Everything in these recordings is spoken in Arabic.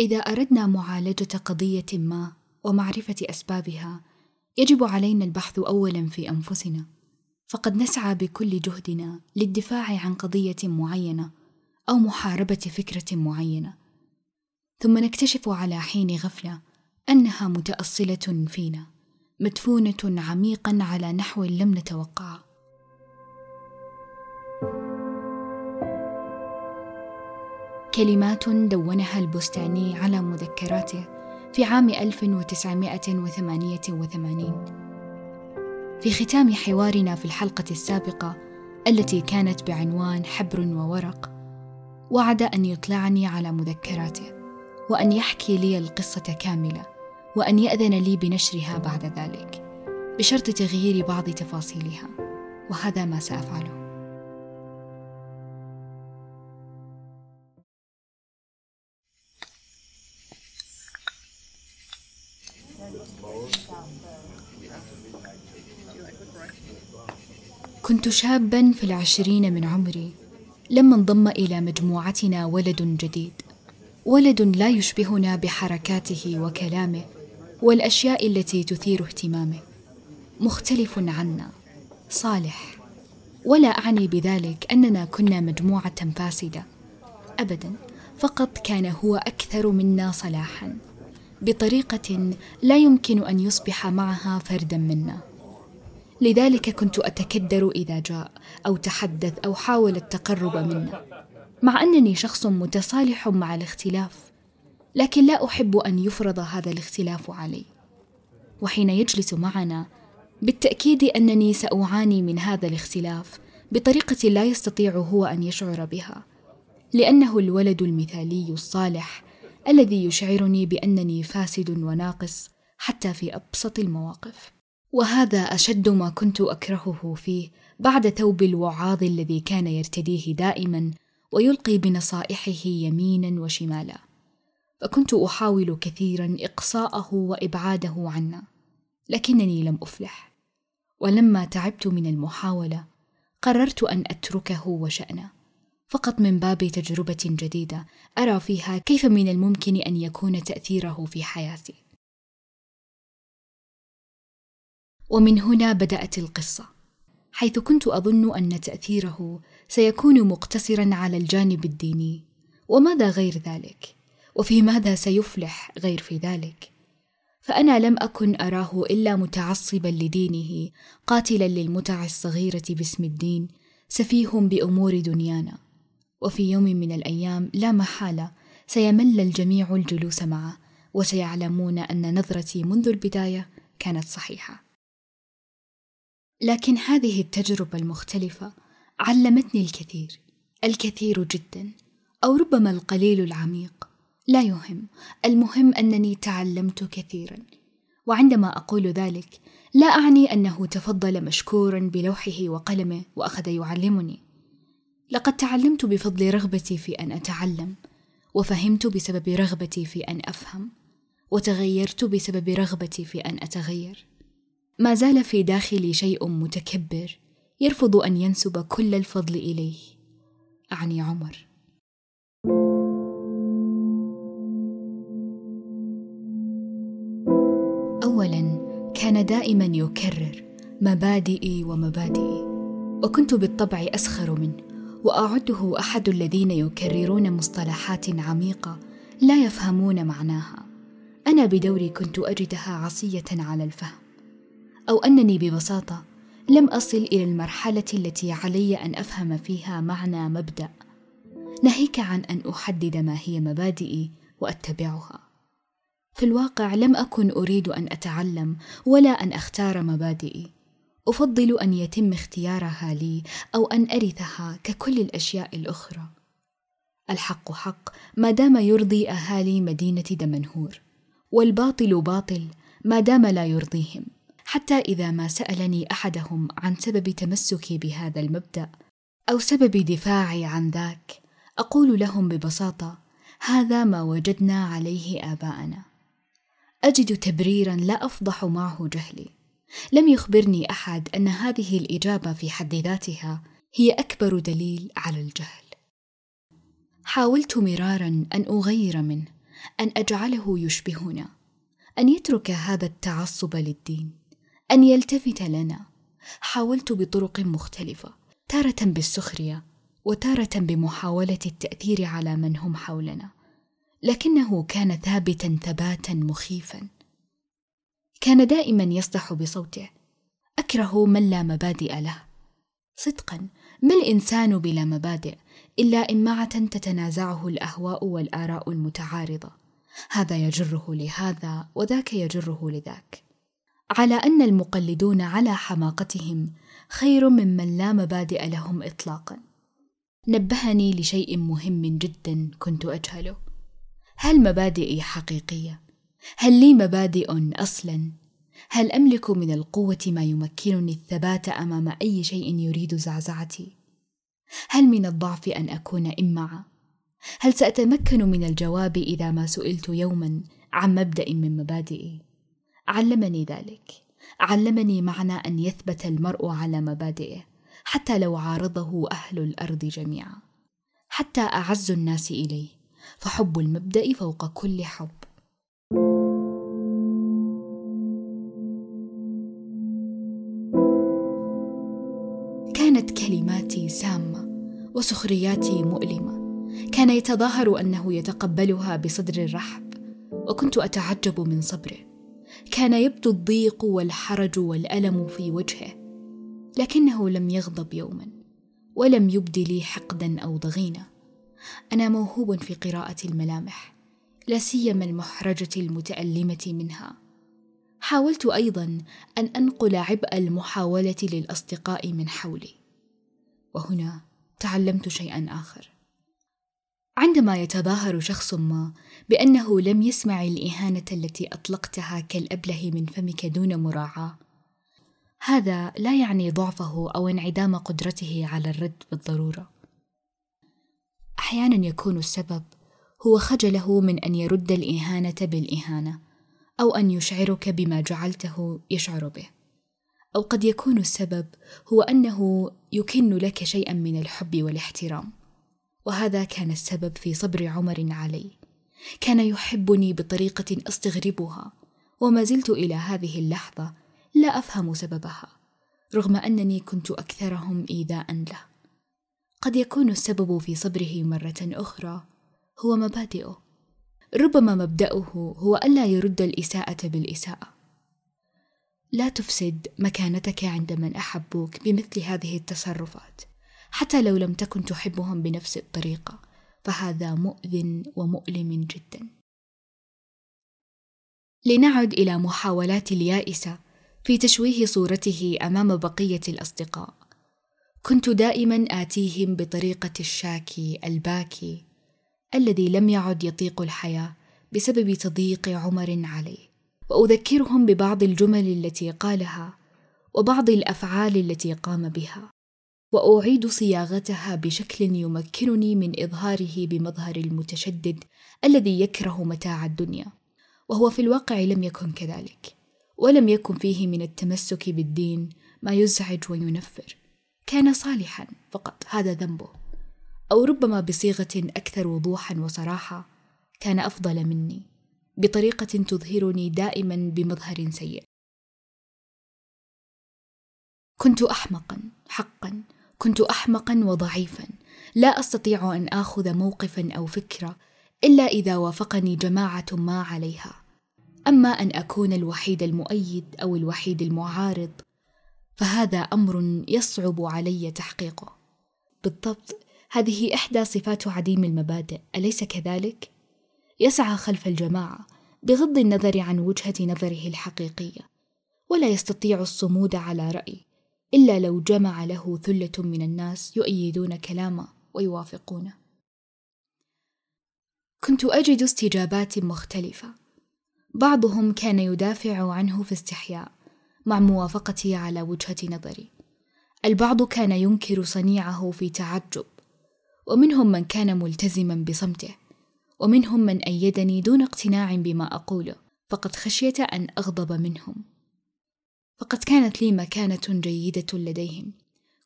إذا أردنا معالجة قضية ما ومعرفة أسبابها يجب علينا البحث أولا في أنفسنا. فقد نسعى بكل جهدنا للدفاع عن قضية معينة أو محاربة فكرة معينة. ثم نكتشف على حين غفلة أنها متأصلة فينا مدفونة عميقا على نحو لم نتوقعه كلمات دونها البستاني على مذكراته في عام 1988 في ختام حوارنا في الحلقة السابقة التي كانت بعنوان حبر وورق وعد أن يطلعني على مذكراته وأن يحكي لي القصة كاملة وأن يأذن لي بنشرها بعد ذلك بشرط تغيير بعض تفاصيلها وهذا ما سأفعله. كنت شابا في العشرين من عمري. لما انضم إلى مجموعتنا ولد جديد. ولد لا يشبهنا بحركاته وكلامه والأشياء التي تثير اهتمامه. مختلف عنا. صالح. ولا أعني بذلك أننا كنا مجموعة فاسدة. ابدا. فقط كان هو أكثر منا صلاحا. بطريقة لا يمكن أن يصبح معها فردا منا. لذلك كنت أتكدر إذا جاء أو تحدث أو حاول التقرب منا. مع أنني شخص متصالح مع الاختلاف لكن لا أحب أن يفرض هذا الاختلاف علي. وحين يجلس معنا بالتأكيد أنني سأعاني من هذا الاختلاف بطريقة لا يستطيع هو أن يشعر بها لأنه الولد المثالي الصالح الذي يشعرني بأنني فاسد وناقص حتى في أبسط المواقف. وهذا أشد ما كنت أكرهه فيه بعد ثوب الوعاظ الذي كان يرتديه دائما ويلقي بنصائحه يمينا وشمالا. فكنت أحاول كثيرا إقصاءه وإبعاده عنا لكنني لم أفلح. ولما تعبت من المحاولة قررت أن أتركه وشأنه. فقط من باب تجربة جديدة. أرى فيها كيف من الممكن أن يكون تأثيره في حياتي. ومن هنا بدأت القصة. حيث كنت أظن أن تأثيره سيكون مقتصرا على الجانب الديني. وماذا غير ذلك؟ وفي ماذا سيفلح غير في ذلك؟ فأنا لم أكن أراه إلا متعصبا لدينه قاتلا للمتع الصغيرة باسم الدين سفيه بأمور دنيانا. وفي يوم من الأيام لا محالة سيمل الجميع الجلوس معه وسيعلمون أن نظرتي منذ البداية كانت صحيحة. لكن هذه التجربة المختلفة علمتني الكثير الكثير جدا أو ربما القليل العميق. لا يهم المهم أنني تعلمت كثيرا. وعندما أقول ذلك لا أعني أنه تفضل مشكورا بلوحه وقلمه وأخذ يعلمني. لقد تعلمت بفضل رغبتي في أن أتعلم وفهمت بسبب رغبتي في أن أفهم وتغيرت بسبب رغبتي في أن أتغير. ما زال في داخلي شيء متكبر يرفض أن ينسب كل الفضل إليه. أعني عمر. اولا كان دائما يكرر مبادئي ومبادئي وكنت بالطبع أسخر منه. وأعده أحد الذين يكررون مصطلحات عميقة لا يفهمون معناها. أنا بدوري كنت أجدها عصية على الفهم أو أنني ببساطة لم أصل إلى المرحلة التي علي أن أفهم فيها معنى مبدأ. ناهيك عن أن أحدد ما هي مبادئي وأتبعها. في الواقع لم أكن أريد أن أتعلم ولا أن أختار مبادئي. أفضل أن يتم اختيارها لي أو أن أرثها ككل الأشياء الأخرى. الحق حق ما دام يرضي أهالي مدينة دمنهور والباطل باطل ما دام لا يرضيهم. حتى إذا ما سألني أحدهم عن سبب تمسكي بهذا المبدأ أو سبب دفاعي عن ذاك أقول لهم ببساطة هذا ما وجدنا عليه آباءنا. أجد تبريرا لا أفضح معه جهلي. لم يخبرني أحد أن هذه الإجابة في حد ذاتها هي أكبر دليل على الجهل. حاولت مرارا أن أغير منه أن أجعله يشبهنا أن يترك هذا التعصب للدين أن يلتفت لنا. حاولت بطرق مختلفة تارة بالسخرية وتارة بمحاولة التأثير على من هم حولنا لكنه كان ثابتا ثباتا مخيفا. كان دائما يصدح بصوته. أكره من لا مبادئ له. صدقا ما الإنسان بلا مبادئ إلا امعه تتنازعه الأهواء والآراء المتعارضة. هذا يجره لهذا وذاك يجره لذاك. على أن المقلدون على حماقتهم خير ممن لا مبادئ لهم اطلاقا. نبهني لشيء مهم جدا كنت أجهله. هل مبادئي حقيقية؟ هل لي مبادئ أصلا؟ هل أملك من القوة ما يمكنني الثبات أمام أي شيء يريد زعزعتي؟ هل من الضعف أن أكون امعه هل سأتمكن من الجواب إذا ما سئلت يوما عن مبدأ من مبادئي؟ علمني ذلك. علمني معنى أن يثبت المرء على مبادئه حتى لو عارضه أهل الأرض جميعا. حتى أعز الناس إليه فحب المبدأ فوق كل حب وسخرياتي مؤلمة. كان يتظاهر أنه يتقبلها بصدر رحب وكنت أتعجب من صبره. كان يبدو الضيق والحرج والألم في وجهه لكنه لم يغضب يوما ولم يبد لي حقدا أو ضغينة. أنا موهوب في قراءة الملامح لا سيما المحرجة المتألمة منها. حاولت أيضا أن أنقل عبء المحاولة للأصدقاء من حولي. وهنا تعلمت شيئا آخر. عندما يتظاهر شخص ما بأنه لم يسمع الإهانة التي أطلقتها كالأبله من فمك دون مراعاة هذا لا يعني ضعفه أو انعدام قدرته على الرد بالضرورة. أحيانا يكون السبب هو خجله من أن يرد الإهانة بالإهانة أو أن يشعرك بما جعلته يشعر به. أو قد يكون السبب هو أنه يكن لك شيئا من الحب والاحترام. وهذا كان السبب في صبر عمر علي. كان يحبني بطريقة أستغربها وما زلت إلى هذه اللحظة لا أفهم سببها رغم أنني كنت أكثرهم إيذاء له. قد يكون السبب في صبره مرة أخرى هو مبادئه. ربما مبدأه هو ألا يرد الإساءة بالإساءة. لا تفسد مكانتك عند من أحبوك بمثل هذه التصرفات حتى لو لم تكن تحبهم بنفس الطريقة فهذا مؤذ ومؤلم جدا. لنعد إلى محاولات اليائسة في تشويه صورته أمام بقية الأصدقاء. كنت دائما آتيهم بطريقة الشاكي الباكي الذي لم يعد يطيق الحياة بسبب تضييق عمر عليه. وأذكرهم ببعض الجمل التي قالها وبعض الأفعال التي قام بها وأعيد صياغتها بشكل يمكنني من إظهاره بمظهر المتشدد الذي يكره متاع الدنيا وهو في الواقع لم يكن كذلك ولم يكن فيه من التمسك بالدين ما يزعج وينفر. كان صالحا فقط هذا ذنبه. أو ربما بصيغة أكثر وضوحا وصراحة كان أفضل مني. بطريقة تظهرني دائما بمظهر سيء. كنت احمقا حقا كنت احمقا وضعيفا. لا أستطيع أن آخذ موقفا أو فكرة إلا إذا وافقني جماعة ما عليها. أما أن أكون الوحيد المؤيد أو الوحيد المعارض فهذا أمر يصعب علي تحقيقه. بالضبط هذه إحدى صفات عديم المبادئ. أليس كذلك؟ يسعى خلف الجماعة بغض النظر عن وجهة نظره الحقيقية ولا يستطيع الصمود على رأي إلا لو جمع له ثلة من الناس يؤيدون كلامه ويوافقونه. كنت أجد استجابات مختلفة. بعضهم كان يدافع عنه في استحياء مع موافقتي على وجهة نظري. البعض كان ينكر صنيعه في تعجب ومنهم من كان ملتزما بصمته. ومنهم من أيدني دون اقتناع بما أقوله فقد خشيه أن أغضب منهم. فقد كانت لي مكانة جيدة لديهم.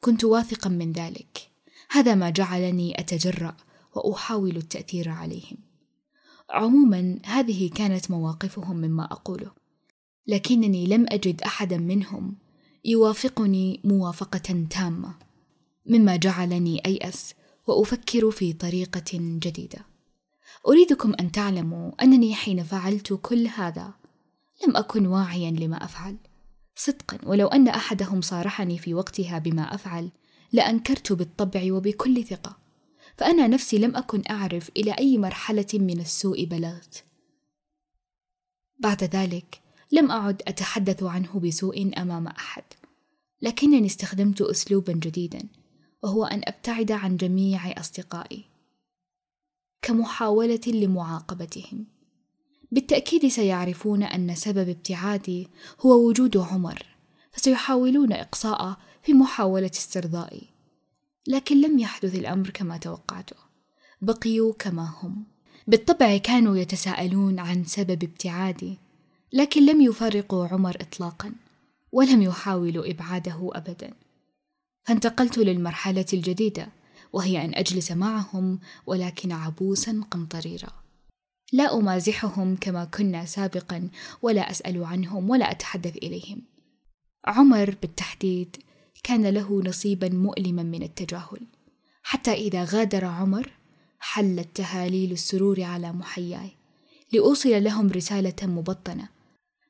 كنت واثقا من ذلك. هذا ما جعلني أتجرأ وأحاول التأثير عليهم. عموما هذه كانت مواقفهم مما أقوله. لكنني لم أجد أحدا منهم يوافقني موافقة تامة مما جعلني أيأس وأفكر في طريقة جديدة. أريدكم أن تعلموا أنني حين فعلت كل هذا لم أكن واعيا لما أفعل. صدقا ولو أن أحدهم صارحني في وقتها بما أفعل لأنكرت بالطبع وبكل ثقة. فأنا نفسي لم أكن أعرف إلى أي مرحلة من السوء بلغت. بعد ذلك لم أعد أتحدث عنه بسوء أمام أحد. لكنني استخدمت أسلوبا جديدا وهو أن أبتعد عن جميع أصدقائي. كمحاولة لمعاقبتهم. بالتأكيد سيعرفون أن سبب ابتعادي هو وجود عمر فسيحاولون إقصاءه في محاولة استرضائي لكن لم يحدث الأمر كما توقعته. بقيوا كما هم. بالطبع كانوا يتساءلون عن سبب ابتعادي لكن لم يفارقوا عمر إطلاقا ولم يحاولوا إبعاده أبدا. فانتقلت للمرحلة الجديدة. وهي أن أجلس معهم ولكن عبوسا قمطريرا. لا أمازحهم كما كنا سابقا ولا أسأل عنهم ولا أتحدث إليهم. عمر بالتحديد كان له نصيبا مؤلما من التجاهل. حتى إذا غادر عمر حلت تهاليل السرور على محياي لأوصل لهم رسالة مبطنة.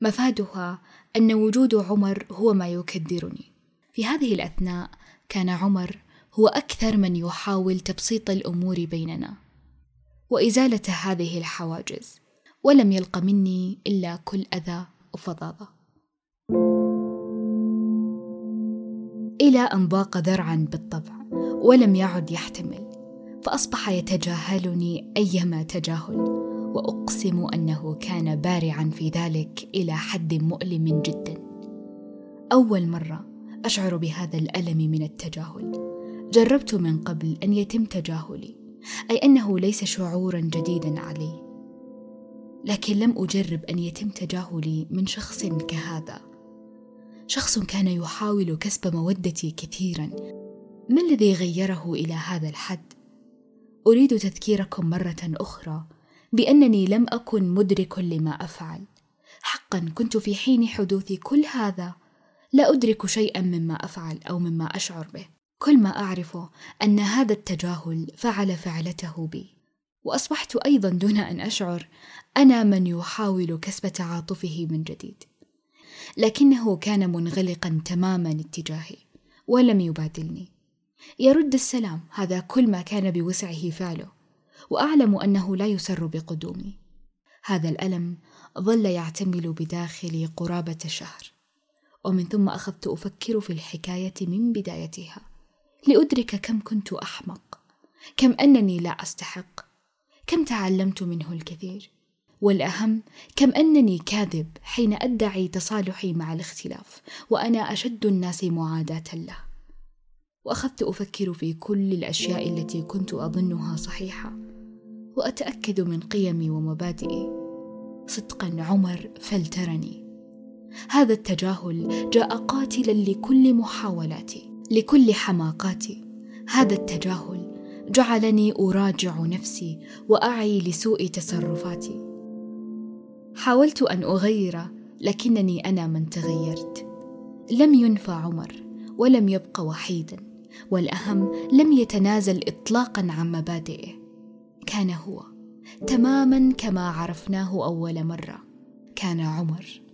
مفادها أن وجود عمر هو ما يكدرني. في هذه الأثناء كان عمر هو أكثر من يحاول تبسيط الأمور بيننا. وإزالة هذه الحواجز ولم يلق مني إلا كل أذى وفظاظة. إلى أن ضاق ذرعا بالطبع ولم يعد يحتمل فأصبح يتجاهلني أيما تجاهل وأقسم أنه كان بارعا في ذلك إلى حد مؤلم جدا. أول مرة أشعر بهذا الألم من التجاهل. جربت من قبل أن يتم تجاهلي أي أنه ليس شعورا جديدا علي. لكن لم أجرب أن يتم تجاهلي من شخص كهذا. شخص كان يحاول كسب مودتي كثيرا. ما الذي غيره إلى هذا الحد؟ أريد تذكيركم مرة أخرى بأنني لم أكن مدرك لما أفعل. حقا كنت في حين حدوث كل هذا. لا أدرك شيئا مما أفعل أو مما أشعر به. كل ما اعرفه أن هذا التجاهل فعل فعلته بي. وأصبحت أيضا دون أن أشعر أنا من يحاول كسب تعاطفه من جديد. لكنه كان منغلقا تماما اتجاهي ولم يبادلني. يرد السلام هذا كل ما كان بوسعه فعله وأعلم أنه لا يسر بقدومي. هذا الألم ظل يعتمل بداخلي قرابة شهر ومن ثم أخذت أفكر في الحكاية من بدايتها. لأدرك كم كنت أحمق كم أنني لا أستحق كم تعلمت منه الكثير والأهم كم أنني كاذب حين أدعي تصالحي مع الاختلاف وأنا أشد الناس معاداة له. وأخذت أفكر في كل الأشياء التي كنت أظنها صحيحة وأتأكد من قيمي ومبادئي. صدقا عمر فلترني. هذا التجاهل جاء قاتلا لكل محاولاتي. لكل حماقاتي. هذا التجاهل جعلني أراجع نفسي وأعي لسوء تصرفاتي. حاولت أن أغير لكنني أنا من تغيرت. لم ينفى عمر ولم يبق وحيدا والأهم لم يتنازل اطلاقا عن مبادئه. كان هو تماما كما عرفناه أول مرة. كان عمر.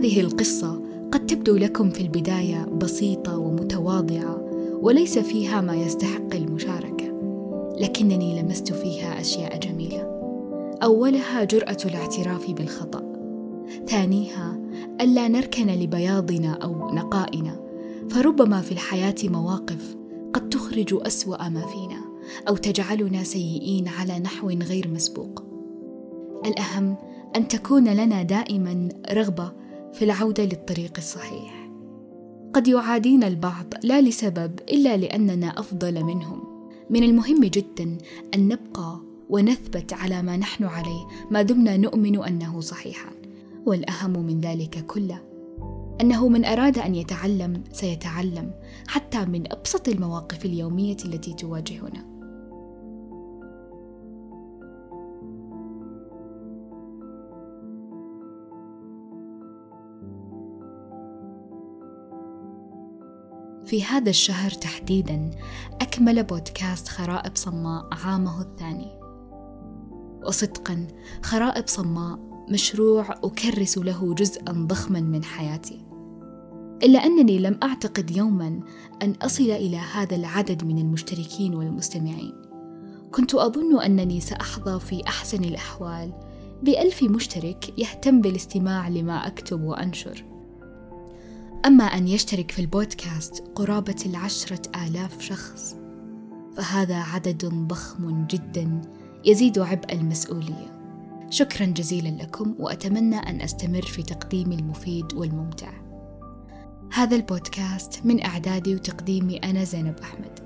هذه القصة قد تبدو لكم في البداية بسيطة ومتواضعة وليس فيها ما يستحق المشاركة لكنني لمست فيها أشياء جميلة. أولها جرأة الاعتراف بالخطأ ثانيها ألا نركن لبياضنا أو نقائنا فربما في الحياة مواقف قد تخرج أسوأ ما فينا أو تجعلنا سيئين على نحو غير مسبوق. الأهم أن تكون لنا دائما رغبة في العودة للطريق الصحيح. قد يعادينا البعض لا لسبب إلا لأننا أفضل منهم. من المهم جدا أن نبقى ونثبت على ما نحن عليه ما دمنا نؤمن أنه صحيحا والأهم من ذلك كله أنه من أراد أن يتعلم سيتعلم حتى من أبسط المواقف اليومية التي تواجهنا. في هذا الشهر تحديدا أكمل بودكاست خرائب صماء عامه الثاني. وصدقا خرائب صماء مشروع أكرس له جزءا ضخما من حياتي. إلا أنني لم أعتقد يوما أن أصل إلى هذا العدد من المشتركين والمستمعين. كنت أظن أنني سأحظى في أحسن الأحوال بألف مشترك يهتم بالاستماع لما أكتب وأنشر. أما أن يشترك في البودكاست قرابة العشرة آلاف شخص فهذا عدد ضخم جدا يزيد عبء المسؤولية. شكرا جزيلا لكم وأتمنى أن أستمر في تقديم المفيد والممتع. هذا البودكاست من إعدادي وتقديمي أنا زينب أحمد.